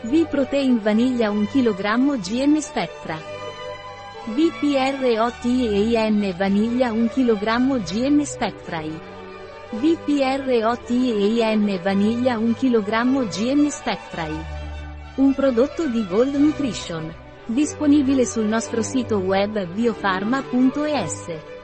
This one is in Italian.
V-Protein vaniglia 1 kg GM Spectra. VPROTEIN vaniglia 1 kg GM Spectrai. VPROTEIN vaniglia 1 kg GM Spectrai. Un prodotto di Gold Nutrition. Disponibile sul nostro sito web biofarma.es.